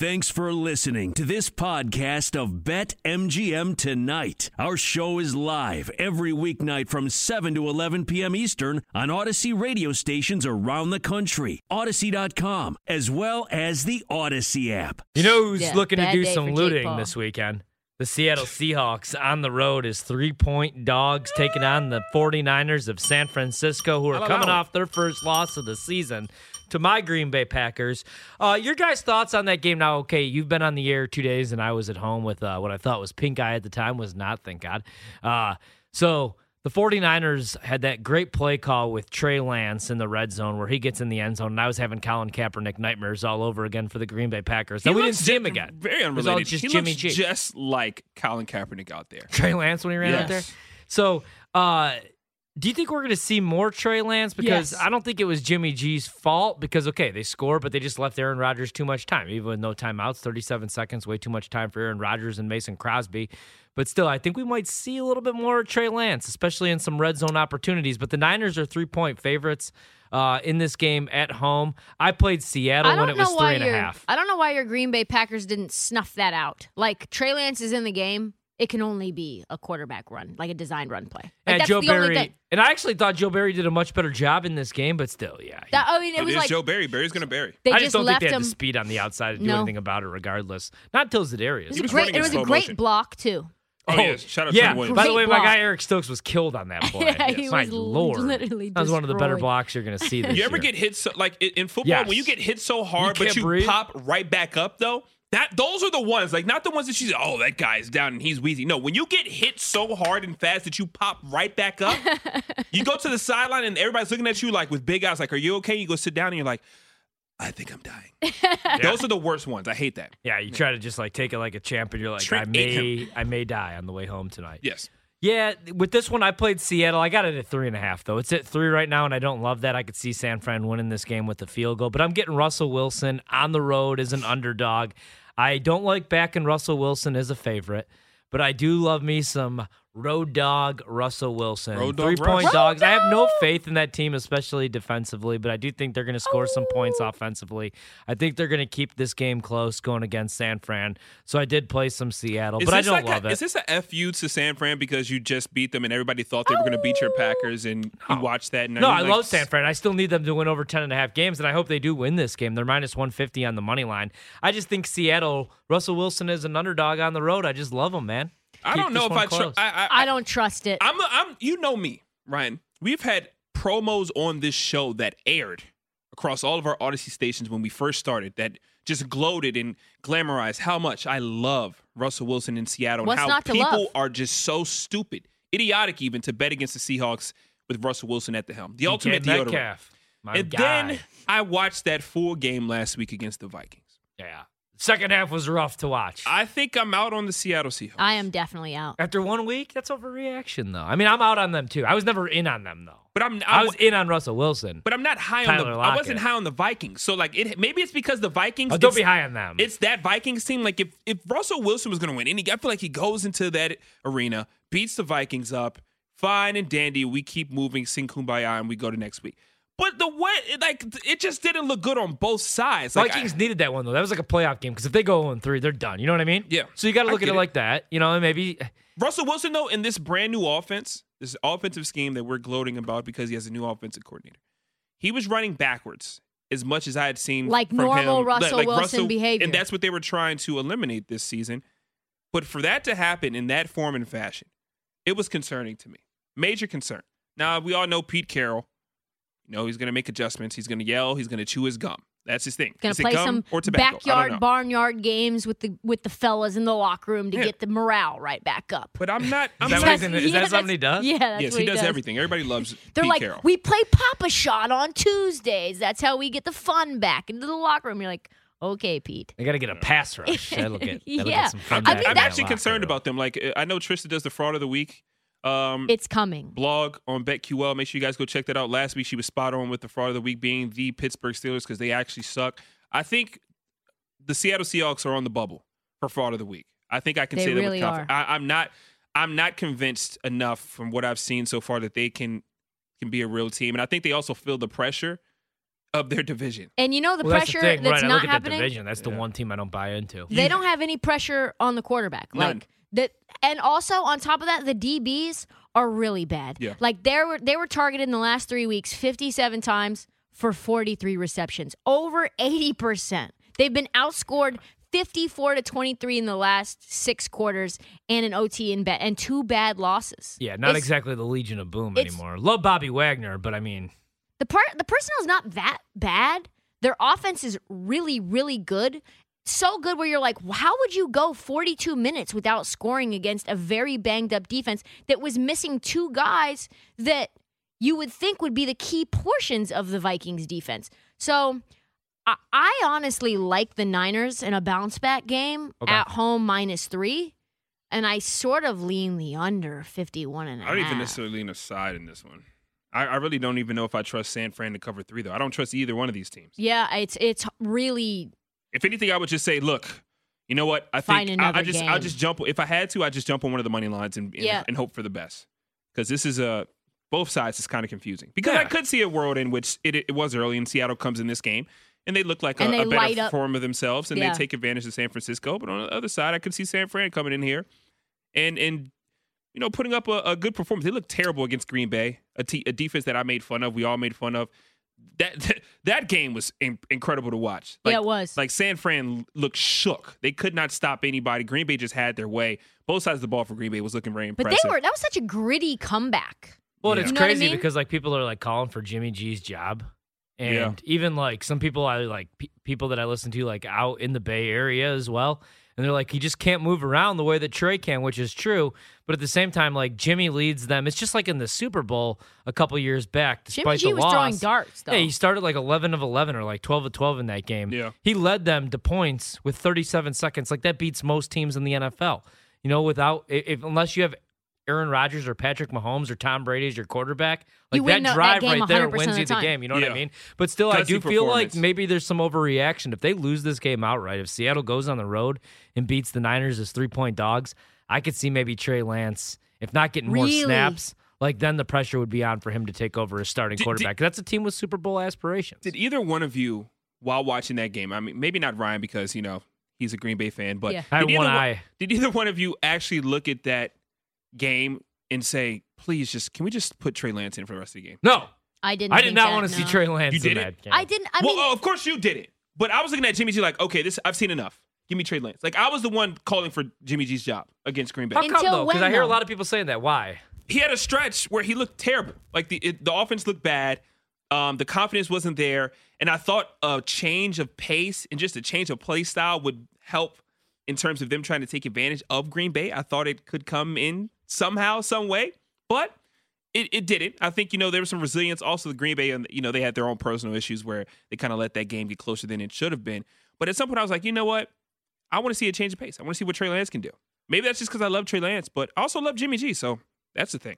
Thanks for listening to this podcast of Bet MGM Tonight. Our show is live every weeknight from 7 to 11 p.m. Eastern on Audacy radio stations around the country, Audacy.com, as well as the Audacy app. You know who's Yeah, looking to do some looting this weekend? The Seattle Seahawks on the road is three point dogs taking on the 49ers of San Francisco, who are coming off their first loss of the season to my Green Bay Packers. Uh, your guys' thoughts on that game now? Okay, you've been on the air two days, and I was at home with uh, what I thought was pink eye at the time, was not, thank God. Uh, so the 49ers had that great play call with Trey Lance in the red zone where he gets in the end zone, and I was having Colin Kaepernick nightmares all over again for the Green Bay Packers. Then we didn't see him again. Very It was all unrelated. just he Jimmy looks G. just like Colin Kaepernick out there. Trey Lance when he ran out there. So, uh, do you think we're going to see more Trey Lance? Because Yes. I don't think it was Jimmy G's fault. Because okay, they scored, but they just left Aaron Rodgers too much time, even with no timeouts. Thirty-seven seconds, way too much time for Aaron Rodgers and Mason Crosby. But still, I think we might see a little bit more Trey Lance, especially in some red zone opportunities. But the Niners are three-point favorites uh, in this game at home. I played Seattle I when it was three and a half. I don't know why your Green Bay Packers didn't snuff that out. Like Trey Lance is in the game. It can only be a quarterback run, like a designed run play. Like, and that's Joe the only Barry, thing. and I actually thought Joe Barry did a much better job in this game, but still, yeah, he- That, I mean, it It was is like Joe Barry. Barry's going to bury. they I just, just don't left think they had him. the speed on the outside to do No. anything about it, regardless. Not until Za'Darius. It was a was great. It was a great motion. block too. Oh, oh yeah. Shout out to yeah. Trent Williams. By the way, Great my guy. Eric Stokes was killed on that play. Yeah, he my was lord, literally that was one of the better blocks you're going to see this You ever year. get hit so like in football Yes. when you get hit so hard You but you breathe. pop right back up though? That those are the ones like not the ones that she's say, oh that guy's down and he's wheezy. No, when you get hit so hard and fast that you pop right back up, you go to the sideline and everybody's looking at you like with big eyes, like, "Are you okay?" You go sit down and you're like, "I think I'm dying." Those are the worst ones. I hate that. Yeah, you try to just like take it like a champ, and you're like, Trent I may, I may die on the way home tonight. Yes. Yeah, with this one, I played Seattle. I got it at three and a half, though. It's at three right now, and I don't love that. I could see San Fran winning this game with a field goal, but I'm getting Russell Wilson on the road as an underdog. I don't like backing Russell Wilson as a favorite, but I do love me some road dog Russell Wilson. Road dog Three point Russ. dogs. I have no faith in that team, especially defensively, but I do think they're going to score some points oh! offensively. I think they're going to keep this game close going against San Fran. So I did play some Seattle, Is but I don't like love a, it. Is this a fu to San Fran because you just beat them and everybody thought they were going to beat your Packers and you watched that? And No, are I like, love San Fran. I still need them to win over 10 and a half games, and I hope they do win this game. They're minus 150 on the money line. I just think Seattle, Russell Wilson is an underdog on the road. I just love him, man. I don't know if I, tr- close. I, I, I don't trust it. I'm, I'm, you know me, Ryan. We've had promos on this show that aired across all of our Audacy stations when we first started that just gloated and glamorized how much I love Russell Wilson in Seattle What's and how not to people love? are just so stupid, idiotic even to bet against the Seahawks with Russell Wilson at the helm. The ultimate DK deodorant. Metcalf, my And guy. then I watched that full game last week against the Vikings. yeah. Second half was rough to watch. I think I'm out on the Seattle Seahawks. I am definitely out. After one week, that's overreaction, though. I mean, I'm out on them, too. I was never in on them, though. but I'm I I was in on Russell Wilson. but I'm not high on Tyler the I wasn't high on the Vikings. So like it maybe it's because the Vikings Oh, don't be high on them. It's that Vikings team. Like if if Russell Wilson was going to win, and he, I feel like he goes into that arena, beats the Vikings up, fine and dandy. We keep moving, sing kumbaya, and we go to next week. But the way, like, it just didn't look good on both sides. Like, Vikings I- needed that one, though. That was like a playoff game because if they go 0 3, they're done. You know what I mean? Yeah. So you got to look at it it. like that. You know, and maybe Russell Wilson, though, in this brand new offense, this offensive scheme that we're gloating about because he has a new offensive coordinator, he was running backwards as much as I had seen Like from normal him. Russell Wilson behavior. and that's what they were trying to eliminate this season. But for that to happen in that form and fashion, it was concerning to me. Major concern. Now we all know Pete Carroll. You know he's going to make adjustments. He's going to yell. He's going to chew his gum. That's his thing. Gonna Is play gum some or tobacco? Backyard barnyard games with the with the fellas in the locker room to Yeah. get the morale right back up. But I'm not. I'm Is that not. what he's in- is that something he does? Yeah, that's yes, what he does does everything. Everybody loves They're Pete like, Carroll. we play Papa Shot on Tuesdays. That's how we get the fun back into the locker room. You're like, okay, Pete. they got to get a pass rush. I look at, yeah. I look at some I mean, I'm actually concerned room. about them. Like uh, I know Trista does the fraud of the week um, It's coming. blog on BetQL. Make sure you guys go check that out. Last week she was spot on with the fraud of the week being the Pittsburgh Steelers because they actually suck. I think the Seattle Seahawks are on the bubble for fraud of the week. I think I can They say that really with confidence. I, I'm not. I'm not convinced enough from what I've seen so far that they can can be a real team, and I think they also feel the pressure of their division. And you know the Well, pressure that's the thing, that's right? I not look at that division. That's the one team I don't buy into. They don't have any pressure on the quarterback. None. Like that and also on top of that, the DBs are really bad. Yeah. Like they were they were targeted in the last three weeks 57 times for 43 receptions. Over 80%. They've been outscored 54 to 23 in the last six quarters and an OT in bet and two bad losses. Yeah, not It's- exactly the Legion of Boom anymore. Love Bobby Wagner, but I mean, The part the personnel is not that bad. Their offense is really, really good. So good where you're like, how would you go 42 minutes without scoring against a very banged up defense that was missing two guys that you would think would be the key portions of the Vikings defense? So I, I honestly like the Niners in a bounce back game Okay. at home minus three. And I sort of lean the under 51 and a I don't even necessarily lean aside in this one. I, I really don't even know if I trust San Fran to cover three, though. I don't trust either one of these teams. Yeah, it's it's really If anything, I would just say, look, you know what? I Find think I, I another just I'll just jump. If I had to, I just jump on one of the money lines and and, Yeah. and hope for the best. Because this is a both sides is kind of confusing. Because I could see a world in which it, it was early and Seattle comes in this game and they look like a, they a better up. form of themselves and Yeah. they take advantage of San Francisco. But on the other side, I could see San Fran coming in here and and you know putting up a, a good performance. They look terrible against Green Bay, a, t- a defense that I made fun of. We all made fun of. That that game was in- incredible to watch. Yeah, it was. Like San Fran looked shook. They could not stop anybody. Green Bay just had their way. Both sides of the ball for Green Bay was looking very impressive. But they were that was such a gritty comeback. well, Yeah. it's You know what I crazy mean? because like people are like calling for Jimmy G's job, and Yeah. even like some people I like pe- people that I listen to like out in the Bay Area as well, and they're like he just can't move around the way that Trey can, which is true. But at the same time, like Jimmy leads them. It's just like in the Super Bowl a couple years back. Jimmy Despite G the was loss, throwing darts though. Yeah, he started like 11 of 11 or like 12 of 12 in that game. Yeah. He led them to points with 37 seconds. Like that beats most teams in the NFL. You know, without if, if unless you have Aaron Rodgers or Patrick Mahomes or Tom Brady as your quarterback, like You that that drive game right there wins of the you the game. You know what I mean? But still, I do feel like maybe there's some overreaction. If they lose this game outright, if Seattle goes on the road and beats the Niners as three point dogs, I could see maybe Trey Lance, if not getting more snaps. Like then the pressure would be on for him to take over as starting Did- did- quarterback. That's a team with Super Bowl aspirations. Did either one of you, while watching that game, I mean, maybe not Ryan because you know he's a Green Bay fan, but Yeah. I had did, one either eye. did either one of you actually look at that game and say, "Please, just can we just put Trey Lance in for the rest of the game"? No, I didn't. I did not that, want to see. Trey Lance You in didn't? that game. I didn't. I well, mean, oh, of course you did it, but I was looking at Jimmy G like, okay, this I've seen enough. Give me Trey Lance. Like I was the one calling for Jimmy G's job against Green Bay. How come Until though? Because I hear a lot of people saying that. Why? he had a stretch where he looked terrible. Like the it, the offense looked bad. Um, the confidence wasn't there, and I thought a change of pace and just a change of play style would help in terms of them trying to take advantage of Green Bay. I thought it could come in somehow, some way, but it, it didn't. I think you know there was some resilience. Also, the Green Bay, and you know they had their own personal issues where they kind of let that game get closer than it should have been. But at some point, I was like, you know what? I want to see a change of pace. I want to see what Trey Lance can do. Maybe that's just because I love Trey Lance, but I also love Jimmy G. So that's the thing.